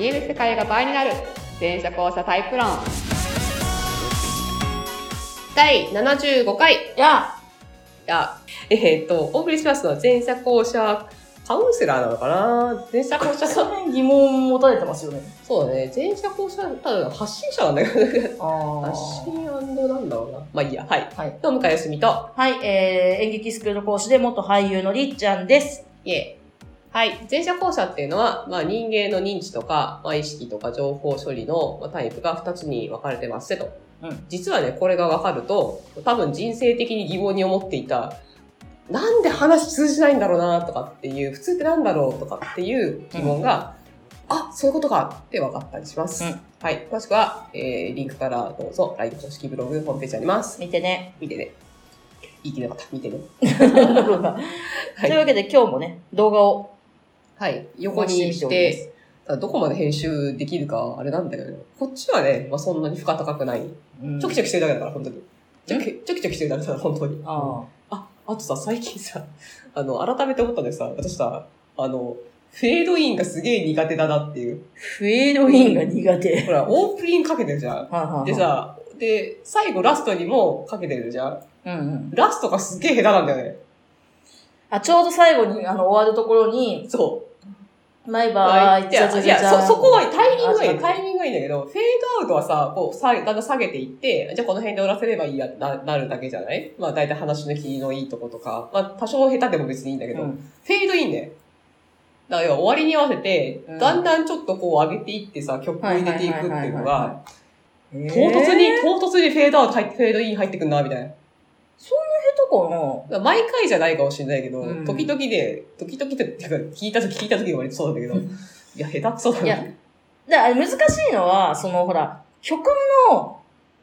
見える世界が倍になる全車交差タイプ論第75回やや、えーっと、お送りしますのは全車交差カウンセラーなのかな？全車交差その辺疑問持たれてますよね。そうだね。全車交差、ただ発信者なんだけど、あ発信なんだろうな。まあいいや、はい。はい。どうも、かよすみと、はい、えー、演劇スクール講師で元俳優のりっちゃんです。いえ。はい。前者後者っていうのは、まあ人間の認知とか、まあ意識とか情報処理のまあタイプが2つに分かれてますねと。うん実はね、これが分かると、多分人生的に疑問に思っていた、なんで話通じないんだろうなとかっていう、普通ってなんだろうとかっていう疑問が、あ、そういうことかって分かったりします。うんはい。詳しくは、えー、リンクからどうぞ、LINE 公式ブログ、ホームページあります。見てね。見てね。言い切れなかった。見てね。というわけで今日もね、動画をはい。横にしてただどこまで編集できるか、あれなんだけど、こっちはね、まあ、そんなに負荷高くない。うんちょきちょきしてるだけだから、本当に。ちょきちょきちょきしてるだけだから、本当に。ああ、あとさ、最近さ、あの、改めて思ったんでさ、私さ、あの、フェードインがすげえ苦手だなっていう。フェードインが苦手。ほら、オープニングかけてるじゃん。はいはいはいで、さ、で、最後ラストにもかけてるじゃん。うんうん。ラストがすげえ下手なんだよね。あ、ちょうど最後に、あの、終わるところに、そう。バイバイ、いや、いや、そ、そこはタイミングがいい。あタイミングがいいんだけど、フェードアウトはさ、こう、さ、だんだん下げていって、じゃあこの辺で終わらせればいいや、な、なるだけじゃない？まあ大体話の気のいいとことか、まあ多少下手でも別にいいんだけど、うん。フェードいいんだよ。だから終わりに合わせて、うん。だんだんちょっとこう上げていってさ、曲を入れていくっていうのが、唐唐突に、唐突にフェードアウト入って、フェードイン入ってくんな、みたいな。とかなだから毎回じゃないかもしれないけど、うん時々で、時々って、てか聞いた時、聞いた時は割とそうなんだけど、いや、下手くそだな。いや難しいのは、その、ほら、曲の、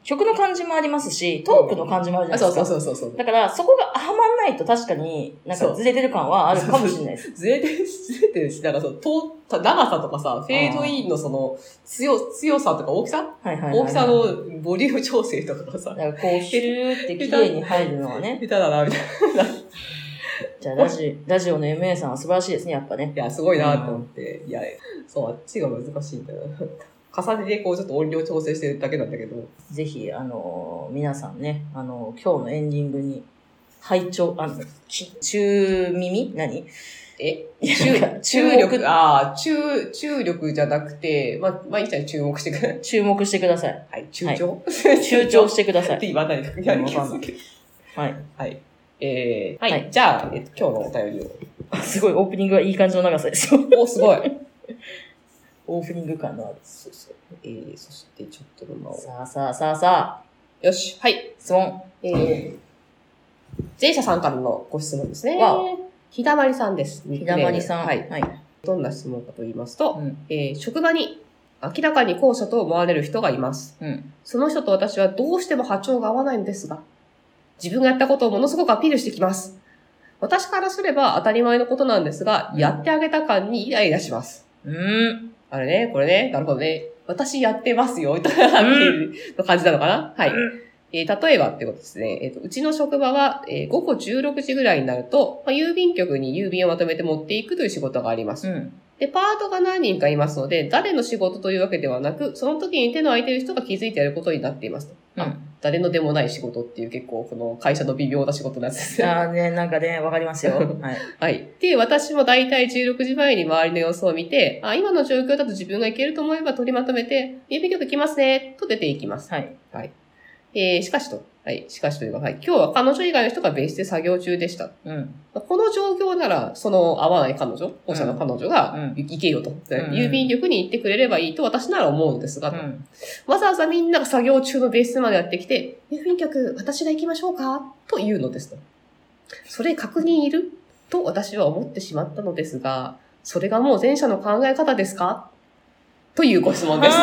曲の感じもありますし、トークの感じもあるじゃあないですか。そうそうそうそうそう。だから、そこがはまんないと確かに、なんかずれてる感はあるかもしれないです。ずれてるし、ずれてるし、なんかその、と長さとかさ、フェードインのその、強、強さとか大きさ？はいはいはいはい。大きさのボリューム調整とかがさだ、からこう、シューって綺麗に入るのはね。下手だな、みたいな。い じゃあ、ラジ、ラジオの MA さんは素晴らしいですね、やっぱね。や、すごいなと思って、いや、そう、あっちが難しいんだよな。重ねてこう、ちょっと音量調整してるだけなんだけど。ぜひ、あのー皆さんね、あのー今日のエンディングに、拝聴、あの、き中耳？何？え？中、注力、ああ、中、注力じゃなくて、まあ、まあ、いいじゃん、注目してくれ。注目してください。はい、中長、注調してくださってい。言わないで。いや、気をつけてはい。はい。えー、はい、はいじゃあ、えっと、今日のお便りを。あすごい、オープニングはいい感じの長さですよ。お、すごい。オープニング感のある。そうそう。えー、そしてちょっとの間を。さあさあさあさあ、よし。はい。質問。えー、前者さんからのご質問ですね。わひだまりさんです。ひだまりさん。はい。はい。どんな質問かと言いますと、うん。えー、職場に明らかに後者と思われる人がいます。うん。その人と私はどうしても波長が合わないのですが、自分がやったことをものすごくアピールしてきます。私からすれば当たり前のことなんですが、うんやってあげた感にイライラします。うーん。あれね、これね、なるほどね。私やってますよ、というアピールの感じなのかな、はい。えー例えばってことですね。えっ、と、うちの職場は、えー午後16時ぐらいになると、まあ、郵便局に郵便をまとめて持っていくという仕事があります。うん。で、パートが何人かいますので、誰の仕事というわけではなく、その時に手の空いてる人が気づいてやることになっていますと。あ誰のでもない仕事っていう結構、この会社の微妙な仕事のやつですね。ああね、なんかね、わかりますよ。はい。はい。で、私も大体16時前に周りの様子を見て、あ、今の状況だと自分が行けると思えば取りまとめて、郵便局行きますね、と出ていきます。はい。えー、しかしと。はい。しかしというか、はい。今日は彼女以外の人が別室で作業中でした。うん。この状況なら、その合わない彼女、後者の彼女がうん行けよと。ん郵便局に行ってくれればいいと私なら思うのですが、うん。わざわざみんなが作業中の別室までやってきて、郵便局私が行きましょうかと言うのですと。それ確認いると私は思ってしまったのですが、それがもう前者の考え方ですか？というご質問です。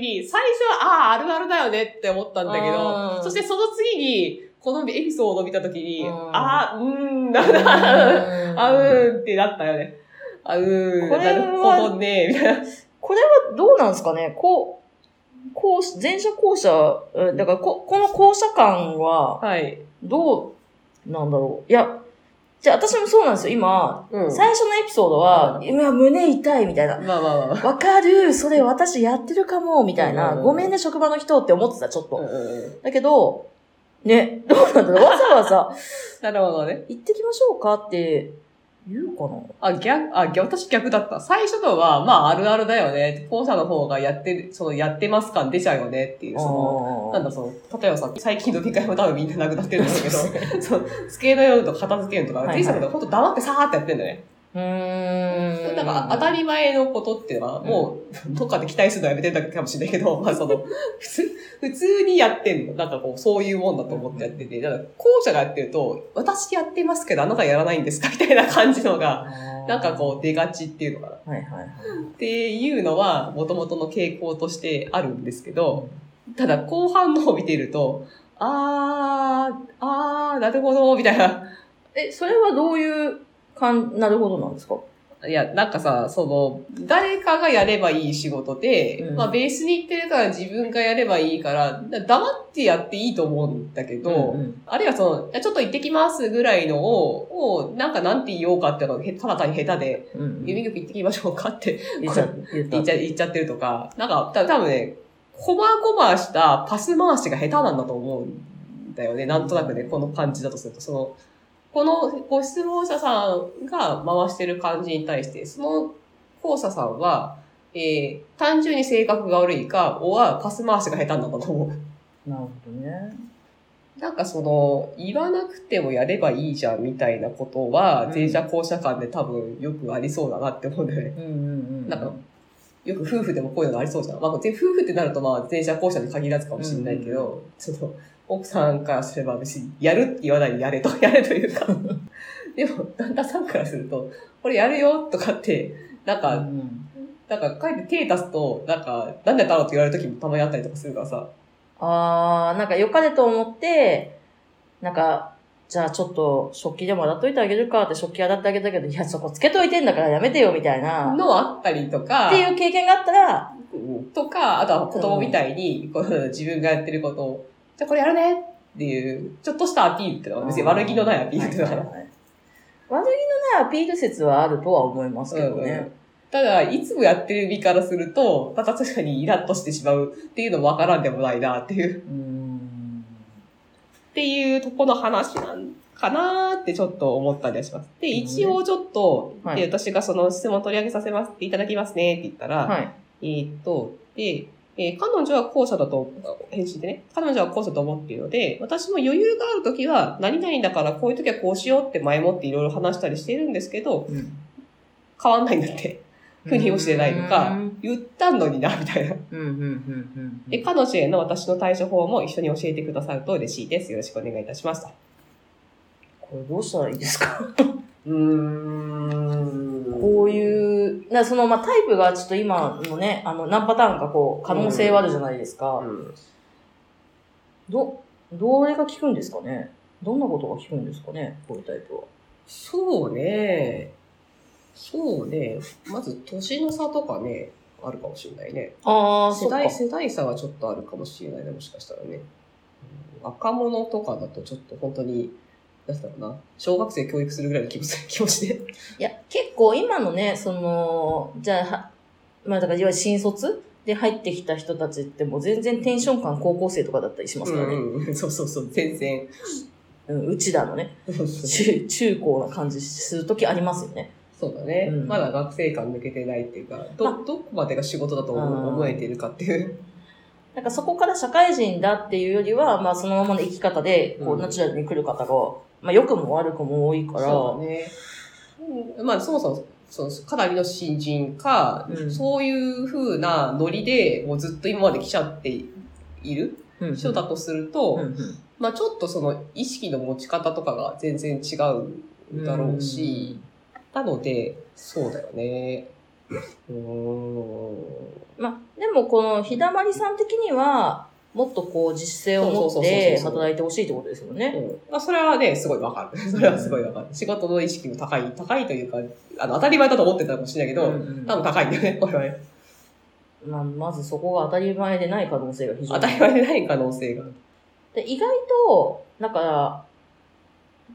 に、最初は、ああ、あるあるだよねって思ったんだけうど、んそしてその次に、このエピソードを見たときに、うんああ、うーん、なーんだ、うんあうーんってなったよね。あうーん、これはなるほどね、みたいな。これはどうなんですかね？こう、こう、前者後者、うんだからこ、この後者感は、はい。どうなんだろう？いや、じゃあ私もそうなんですよ、今。うん。最初のエピソードは、う今胸痛いみたいな。まあまあまあまあ。わかるそれ私やってるかもみたいな。うんごめんね、職場の人って思ってた、ちょっと。うんうんうんだけど、ね、どうなんだろうわざわざ、なるほどね。行ってきましょうかって言うかな？あ、逆、あ、逆、私逆だった。最初のは、まあ、あるあるだよね。後者の方がやってる、その、やってます感出ちゃうよねっていう、その、あなんだその、例えばさ、最近の議会も多分みんななくなってるんだけど、その、机の用とか片付けるとか、はいはい小さくてほんと黙ってさーってやってんだよね。うーん。だから当たり前のことっていうのは、もう、どっかで期待するのはやめてるだけかもしれないけど、まあその、普通、普通にやってんの。なんかこう、そういうもんだと思ってやってて、だから後者がやってると、私やってますけど、あなたやらないんですか？みたいな感じのが、なんかこう出がちっていうのかな。はいはいはい。っていうのは、元々の傾向としてあるんですけど、ただ後半のを見てると、あー、あー、なるほど、みたいな。え、それはどういうかん、なるほどなんですか？いや、なんかさ、その、誰かがやればいい仕事で、うん。まあベースに行ってるから自分がやればいいから、だ黙ってやっていいと思うんだけど、うんうん。あるいはその、ちょっと行ってきますぐらいのを、をなんかなんて言おうかっていうのがへただ単に下手で、うんうん。郵便局行ってきましょうかって言っちゃ言ってるとか、なんか、た多分ね、こまごましたパス回しが下手なんだと思うんだよね。なんとなくね、この感じだとすると、その、このご質問者さんが回してる感じに対して、その校舎さんは、えー、単純に性格が悪いか、おはパス回しが下手なんだと思う。なるほどね。なんかその、言わなくてもやればいいじゃんみたいなことは、うん前者後者間で多分よくありそうだなって思うんだよね。うんうんうん。なんか、よく夫婦でもこういうのがありそうじゃん。まあ、で夫婦ってなるとまあ、前者後者に限らずかもしれないけど、その、奥さんからすれば別に、やるって言わないでやれと、やれというか。でも、旦那さんからすると、これやるよとかって、なんうか、んなんか、書いて手出すと、なんか、なんでやったのって言われる時もたまにあったりとかするからさ。あー、なんか良かれと思って、なんか、じゃあちょっと食器でも洗っといてあげるかって食器洗ってあげたけど、いや、そこつけといてんだからやめてよみたいな。っのあったりとか、ていう経験があったら、とか、あとは子供みたいに、こう自分がやってることを、じゃあこれやるねっていう、ちょっとしたアピールっていうのは別に悪気のないアピールっていうのははいはいはい悪気のないアピール説はあるとは思いますけどうんね。ただ、いつもやってる身からすると、また確かにイラッとしてしまうっていうのもわからんでもないなっていう、うーん。っていうとこの話なんかなーってちょっと思ったりはします。で、一応ちょっと、はいで私がその質問取り上げさせますいただきますねって言ったら、はい。えーっと、で、えー彼女は後者だと、返信でね、彼女は後者だと思っているので、私も余裕があるときは、何々だからこういうときはこうしようって前もっていろいろ話したりしているんですけど、うん変わんないんだって。ふうに教えないのかうん、言ったのにな、みたいな。で、彼女への私の対処法も一緒に教えてくださると嬉しいです。よろしくお願いいたしますと。これどうしたらいいですか？うーん。こういう、なその、まあ、タイプがちょっと今のね、あの、何パターンかこう、可能性はあるじゃないですか。うんど、どれが効くんですかね？どんなことが効くんですかね？こういうタイプは。そうね。そうね。まず、年の差とかね、あるかもしれないね。ああ、世代。世代差はちょっとあるかもしれないね、もしかしたらね。うん若者とかだとちょっと本当に、なんだろうな、小学生教育するぐらいの気もする気もして。いや、結構今のね、その、じゃあ、はまあだから、いわゆる新卒で入ってきた人たちってもう全然テンション感高校生とかだったりしますからね。うんうん、そうそうそう、全然。うん、うちだのね、中、中高な感じするときありますよね。そうだね、うん。まだ学生感抜けてないっていうか、まど、どこまでが仕事だと思思えているかっていう。なんかそこから社会人だっていうよりは、まあそのままの生き方で、こうん。う、ナチュラルに来る方が、まあ良くも悪くも多いから、そうだね。うん、まあ、そもそも、そうかなりの新人か、うん。そういう風なノリで、もうずっと今まで来ちゃっているうん人だとすると、うんうん。まあ、ちょっとその意識の持ち方とかが全然違うだろうし、なので、そうだよね。うーん。まあ、でもこの日だまりさん的には、もっとこう実践を持って働いてほしいってことですよね。うんまあ、それはね、すごいわかる。それはすごいわかる。仕事の意識も高い、高いというか、あの、当たり前だと思ってたかもしれないけど、うんうん多分高いんだよね、これはね。まあ、まずそこが当たり前でない可能性が非常に当たり前でない可能性が。で意外と、だから、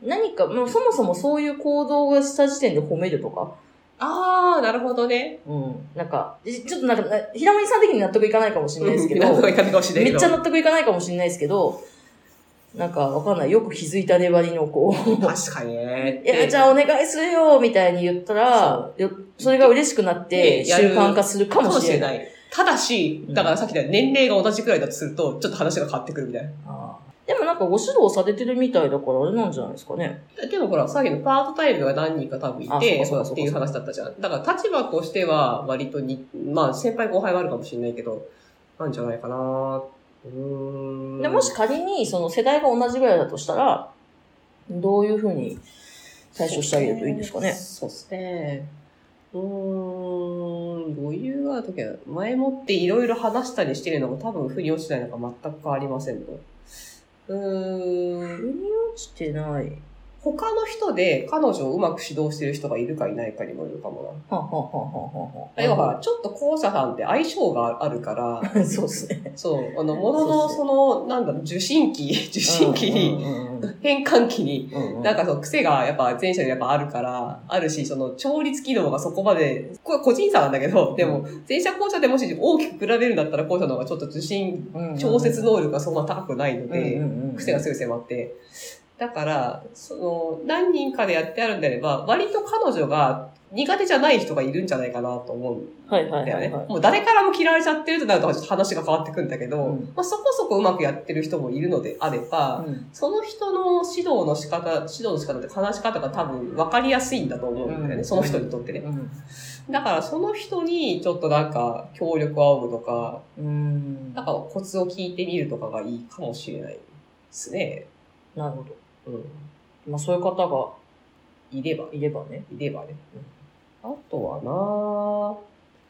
何か、もうそもそもそういう行動をした時点で褒めるとか、あー、なるほどね。うん。なんか、ちちょっとなんか、なひらまりさん的に納得いかないかもしれないですけど、なんとかいかないかもしれない。めっちゃ納得いかないかもしれないですけど、なんかわかんない。よく気づいた粘りのこう、確かにね。いや、じゃあお願いするよみたいに言ったら、よそれが嬉しくなって習慣化するかもしれない。い。ただし、だからさっき言った年齢が同じくらいだとすると、ちょっと話が変わってくるみたいな。でもなんかご指導されてるみたいだからあれなんじゃないですかね。でもほら、さっきのパートタイムが何人か多分いあて、そうっていう話だったじゃん。だから立場としては割とに、まあ先輩後輩はあるかもしれないけど、なんじゃないかなうーん。でもし仮にその世代が同じぐらいだとしたら、どういうふうに対処してあげるといいんですかね？そうですね。うーん、余裕があるときは、前もっていろいろ話したりしてるのが多分腑に落ちないのが全く変わりませんと。うーん、腑に落ちてない。他の人で彼女をうまく指導してる人がいるかいないかにもよるかもはははははな。要は、ちょっと校舎さんって相性があるから、は。そうですね。そう、あの、ものの、その、なんだろう、受信機、受信機に、変換器に、なんかその癖がやっぱ前者でやっぱあるから、あるし、その調律機能がそこまで、これは個人差なんだけど、でも、前者後者でもし大きく比べるんだったら後者の方がちょっと受信、調節能力がそんな高くないので、癖がすぐ迫って。だから、その、何人かでやってあるんであれば、割と彼女が苦手じゃない人がいるんじゃないかなと思うんはいはいだよね。はいはい。もう誰からも嫌われちゃってるとなるとちょっと話が変わってくんだけど、うんまあ、そこそこうまくやってる人もいるのであれば、うんその人の指導の仕方、指導の仕方って話し方が多分分かりやすいんだと思うんだよね、うんその人にとってね。うんだからその人にちょっとなんか協力を仰ぐとか、うんなんかコツを聞いてみるとかがいいかもしれないですね。なるほど。うん。まあそういう方がいれば、いればね。いればね。あとはなぁ、こ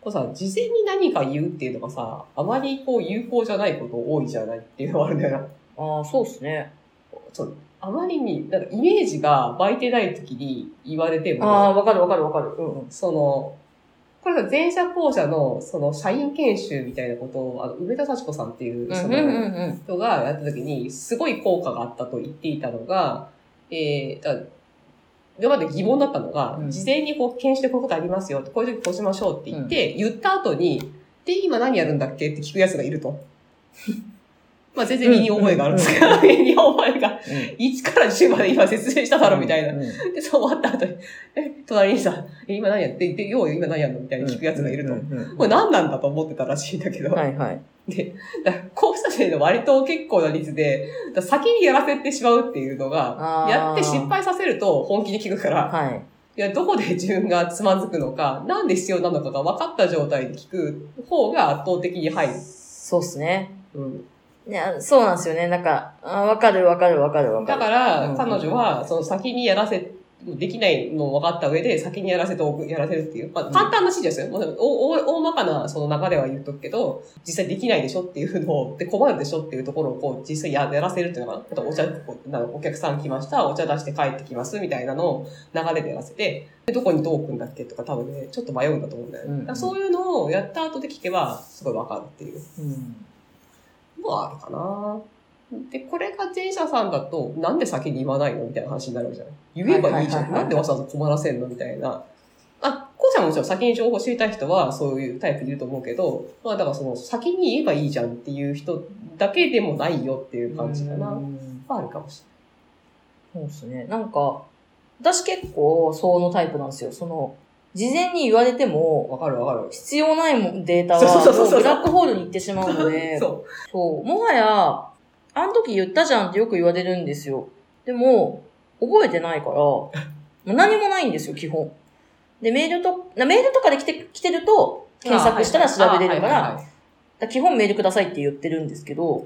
うさ、事前に何か言うっていうのがさ、あまりこう有効じゃないこと多いじゃないっていうのがあるんだよな。ああ、そうですね。そう。あまりに、なんかイメージが湧いてない時に言われても、ああ、わかるわかるわかる。うんうん。その、これが前者後者の、その、社員研修みたいなことを、あの、梅田幸子さんっていう、その、うん人がやった時に、すごい効果があったと言っていたのが、えー、だ今まで疑問だったのが、うん。事前にこう、研修でこういうことありますよ、こういう時こうしましょうって言って、言った後に、で、今何やるんだっけって聞く奴がいると。まあ全然身に覚えがあるんですけど、身に覚えが、1から10まで今説明しただろみたいな。うん。で、そう終わった後に、え、隣にさ、え、今何やって、で、よう今何やんのみたいに聞く奴がいると。これ何なんだと思ってたらしいんだけど、はいはい。で、こうしたせいの割と結構な率で、先にやらせてしまうっていうのが、やって失敗させると本気で聞くから、はい。いや、どこで自分がつまずくのか、なんで必要なのかが分かった状態で聞く方が圧倒的に入る。そうっすね。うん、いや、そうなんですよね。なんか、あわかるわかるわかるわかだる。から、うん彼女は、その先にやらせ、できないのを分かった上で、先にやらせておく、やらせるっていう。まあ、簡単な指示ですよ。まあ、おお大まかなその流れは言っとくけど、実際できないでしょっていうのを、で困るでしょっていうところを、こう、実際ややらせるっていうのが、あとお茶、こうなんかお客さん来ました、お茶出して帰ってきます、みたいなのを流れでやらせて、でどこにどう置くんだっけとか多分ね、ちょっと迷うんだと思うんだよね。うんだからそういうのをやった後で聞けば、すごい分かるっていう。うん。のはあるかな。で、これが前者さんだと、なんで先に言わないの？みたいな話になるじゃん。言えばいいじゃん。なんでわざわざ困らせんの？みたいな。あ、後者ももちろん先に情報を知りたい人はそういうタイプいると思うけど、まあだからその先に言えばいいじゃんっていう人だけでもないよっていう感じかな。あるかもしそうですね。なんか、私結構そのタイプなんですよ。その、事前に言われて。も、わかるわかる。必要ないもデータは、ブラックホールに行ってしまうので、そそう。もはや、あの時言ったじゃんってよく言われるんですよ。でも、覚えてないから、もう何もないんですよ、基本。で、メールと、なメールとかで来て、来てると、う。検索したら調べれるから基本メールくださいって言ってるんですけど、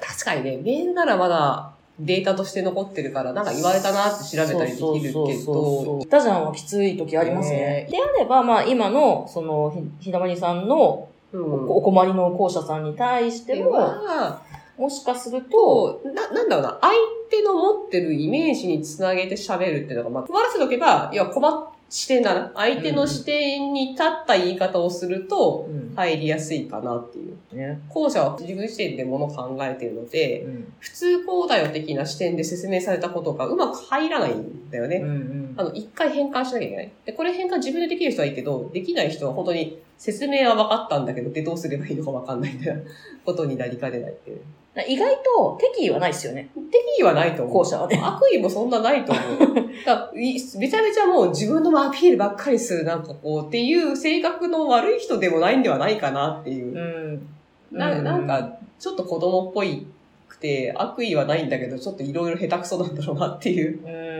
確かにね、メールならまだデータとして残ってるから、なんか言われたなって調べたりできるけど。う、言ったじゃんはきつい時ありますね。であれば、まあ今の、その、ひひだまりさんのうん。お困りの校舎さんに対してでも、は、もしかすると、と、な、なんだろうな、相手の持ってるイメージにつなげて喋るっていうのが、まあ、困らせとけば、いや、困っ、視点だな。相手の視点に立った言い方をすると、うん入りやすいかなっていう。ね。後者は自分視点でものを考えているので、うん。普通こうだよ的な視点で説明されたことがうまく入らないんだよね。うんうんあの、一回変換しなきゃいけない。で、これ変換自分でできる人はいいけど、できない人は本当に説明は分かったんだけど、で、どうすればいいのか分かんないみたいなことになりかねないっていう。意外と敵意はないですよね。敵意はないと思う。後者はね。悪意もそんなないと思う。だめちゃめちゃもう自分のアピールばっかりするなんかこうっていう性格の悪い人でもないんではないかなっていうう。ん。なうんなんか、ちょっと子供っぽいくて、悪意はないんだけど、ちょっといろいろ下手くそなんだろうなっていう。うーん。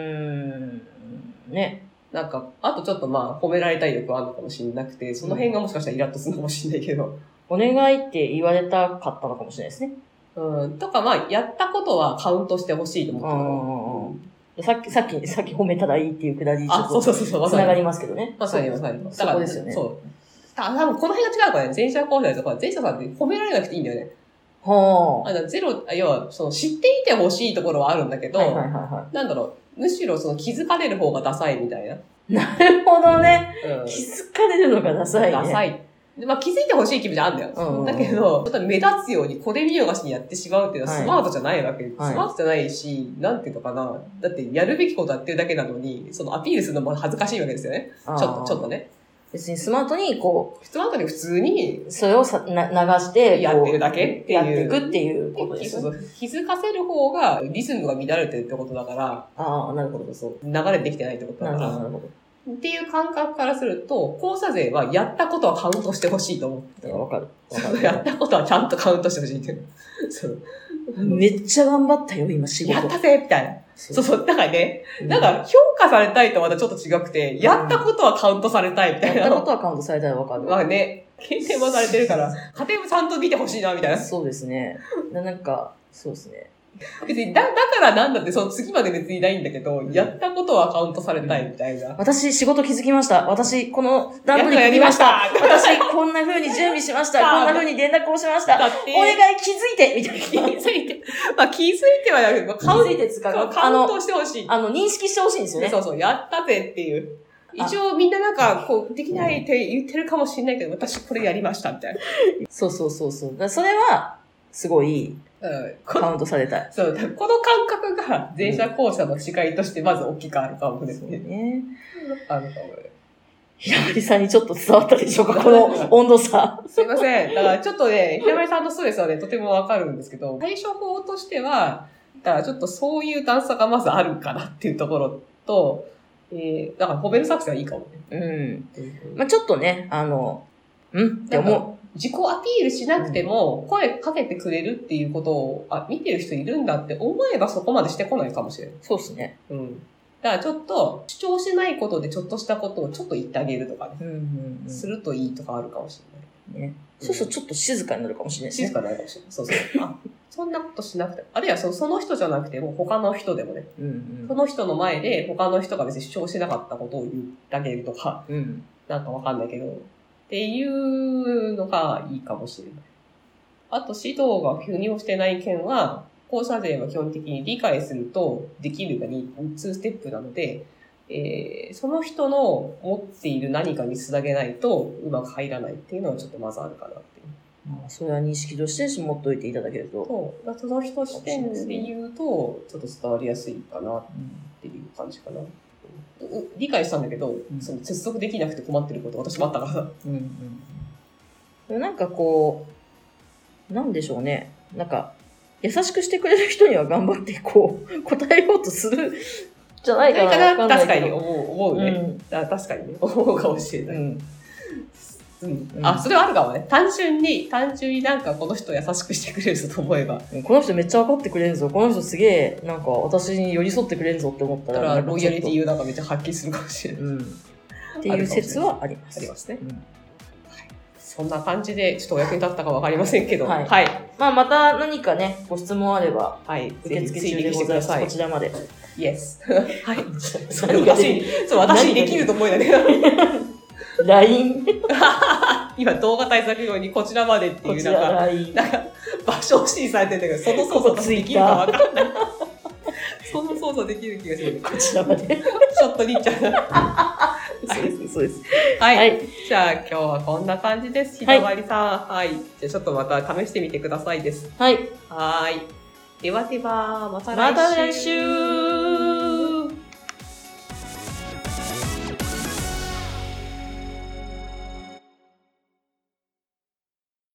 ね。なんか、あとちょっとまあ、褒められたい欲はあるのかもしれなくて、その辺がもしかしたらイラッとするのかもしれないけど。お願いって言われたかったのかもしれないですね。うん。とかまあ、やったことはカウントしてほしいと思ってたさっき、さっき、さっき褒めたらいいっていうくだり、ちょあ、っとそうそうそうそう、まさに。つながりますけどね。まさにまさに。そこですよね。そう。た多分この辺が違うからね、前者後者ですとか、前者さんって褒められなくていいんだよね。はあの、ゼロ、あ要は、その、知っていてほしいところはあるんだけあ。ど、はいはいはいはなんだろう、むしろその気づかれる方がダサいみたいな。い。なるほどね。うん。気づかれるのがダサいね。ダサい。でまあ気づいてほしい気分じゃあるんだよ。うんうんだけど、ちょっと目立つようにこれ見よがしにやってしまうっていうのははいスマートじゃないわけ。はいスマートじゃないし、なんていうのかな。だってやるべきことやってるだけなのに、そのアピールするのも恥ずかしいわけですよね。ちょっと、ちょっとね。ね。別にスマートに、こスマートに普通にう、それをさな流して、やってるだけっていうやっていくっていうことですよね。そうそう気づかせる方がリズムが乱れてるってことだから、ああ、なるほど。そう、流れできてないってことだかなるほど、なるほど。ら。っていう感覚からすると、交差税はやったことはカウントしてほしいと思ってわかる。わかそうやったことはちゃんとカウントしてほしいっていう。そう。る。めっちゃ頑張ったよ、今仕事。やったぜみたいな。そそうそう。だからね、うんなんか評価されたいとまたちょっと違くて、やったことはカウントされたいみたいな。やったことはカウントされたらわかる。まあね、経験もされてるから、家庭もちゃんと見てほしいな、みたいな。そうですね。ななんか、そうですね。別に、だ、だからなんだって、その次まで別にないんだけど、やったことはカウントされたいみたいな。私、仕事気づきました。私、この段取りやりました。た私、こんな風に準備しました。こんな風に連絡をしました。お願い気づいてみたい気な。づいて、まあ気づいてはなくて、まあ、気づいて使う。カウントしてほしい。あの、認識してほしいんですよね。そうそう、やったぜっていう。あ一応みんななんか、こう、できないって言ってるかもしれないけど、私これやりました、みたいな。そうそうそうそう。それは、すごい、うん。こカウントされたい。そう、この感覚が前者後者の違いとしてまず大きくあるかもですそうね。ね。あるかもね。平森さんにちょっと伝わったでしょうかこの 温度差。すいません。だからちょっとね、平林さんのストレスはね、とてもわかるんですけど、対処法としては、だからちょっとそういう段差がまずあるかなっていうところと、えー、だから褒める作戦はいいかもね。うん。まあちょっとね、あの、ん？って思自己アピールしなくても、声かけてくれるっていうことを、あ、見てる人いるんだって思えばそこまでしてこないかもしれない。う。そうですね。うん。だからちょっと、主張しないことでちょっとしたことをちょっと言ってあげるとかね。うんうんうん。するといいとかあるかもしれない。ね。そうするとちょっと静かになるかもしれないですね。静かになるかもしれない。そうそう。あ、そんなことしなくても。あるいはそのその人じゃなくても他の人でもね。うんその人の前で他の人が別に主張しなかったことを言ってあげるとか、うん。うん。なんかわかんないけど、っていうのがいいかもしれない。あと指導が腑に落ちてない件は、校舎税は基本的に理解するとできるが2、2ステップなので、えーその人の持っている何かにつなげないとうまく入らないっていうのはちょっとまずあるかなっていう。まあ、それは認識として持っといていただけると。そう。その人視点で言うと、ちょっと伝わりやすいかなっていう感じかな。う理解したんだけど、んその接続できなくて困ってること私もあったから。うんうん。なんかこう、なんでしょうね。なんか、優しくしてくれる人には頑張ってこう、答えようとするじゃないかな。か確かに思う、思うね。あ確かにね。思うかもしれない。うん。うん。あ、それはあるかもね。単純に、単純になんかこの人優しくしてくれる人と思えば、うんこの人めっちゃ分かってくれるぞ。この人すげえ、なんか私に寄り添ってくれるぞって思ったら、だからロイヤリティいうなんかめっちゃ発揮するかもしれない。うん。っていう説はあります。ありますね。うんそんな感じで、ちょっとお役に立ったかわかりませんけど、はいはい。まあ、また何かね、ご質問あれば、はい。受付中でございます。してくださいこ。ちらまで。イエス。はい。それ私に、そう、私にできると思えないけど、LINE、今動画対策用にこちらまでっていう、なんか。なんか、場所を指示されてるんだけど、その操作ができるかわかんない。その操作できる気がする。こちらまで。ちょっとりっちゃん。そうですそうです。はい。はい。じゃあ今日はこんな感じです。ひだまりさん。はい。じゃあちょっとまた試してみてくださいです。はい。はーい。ではでは、また来週。また来週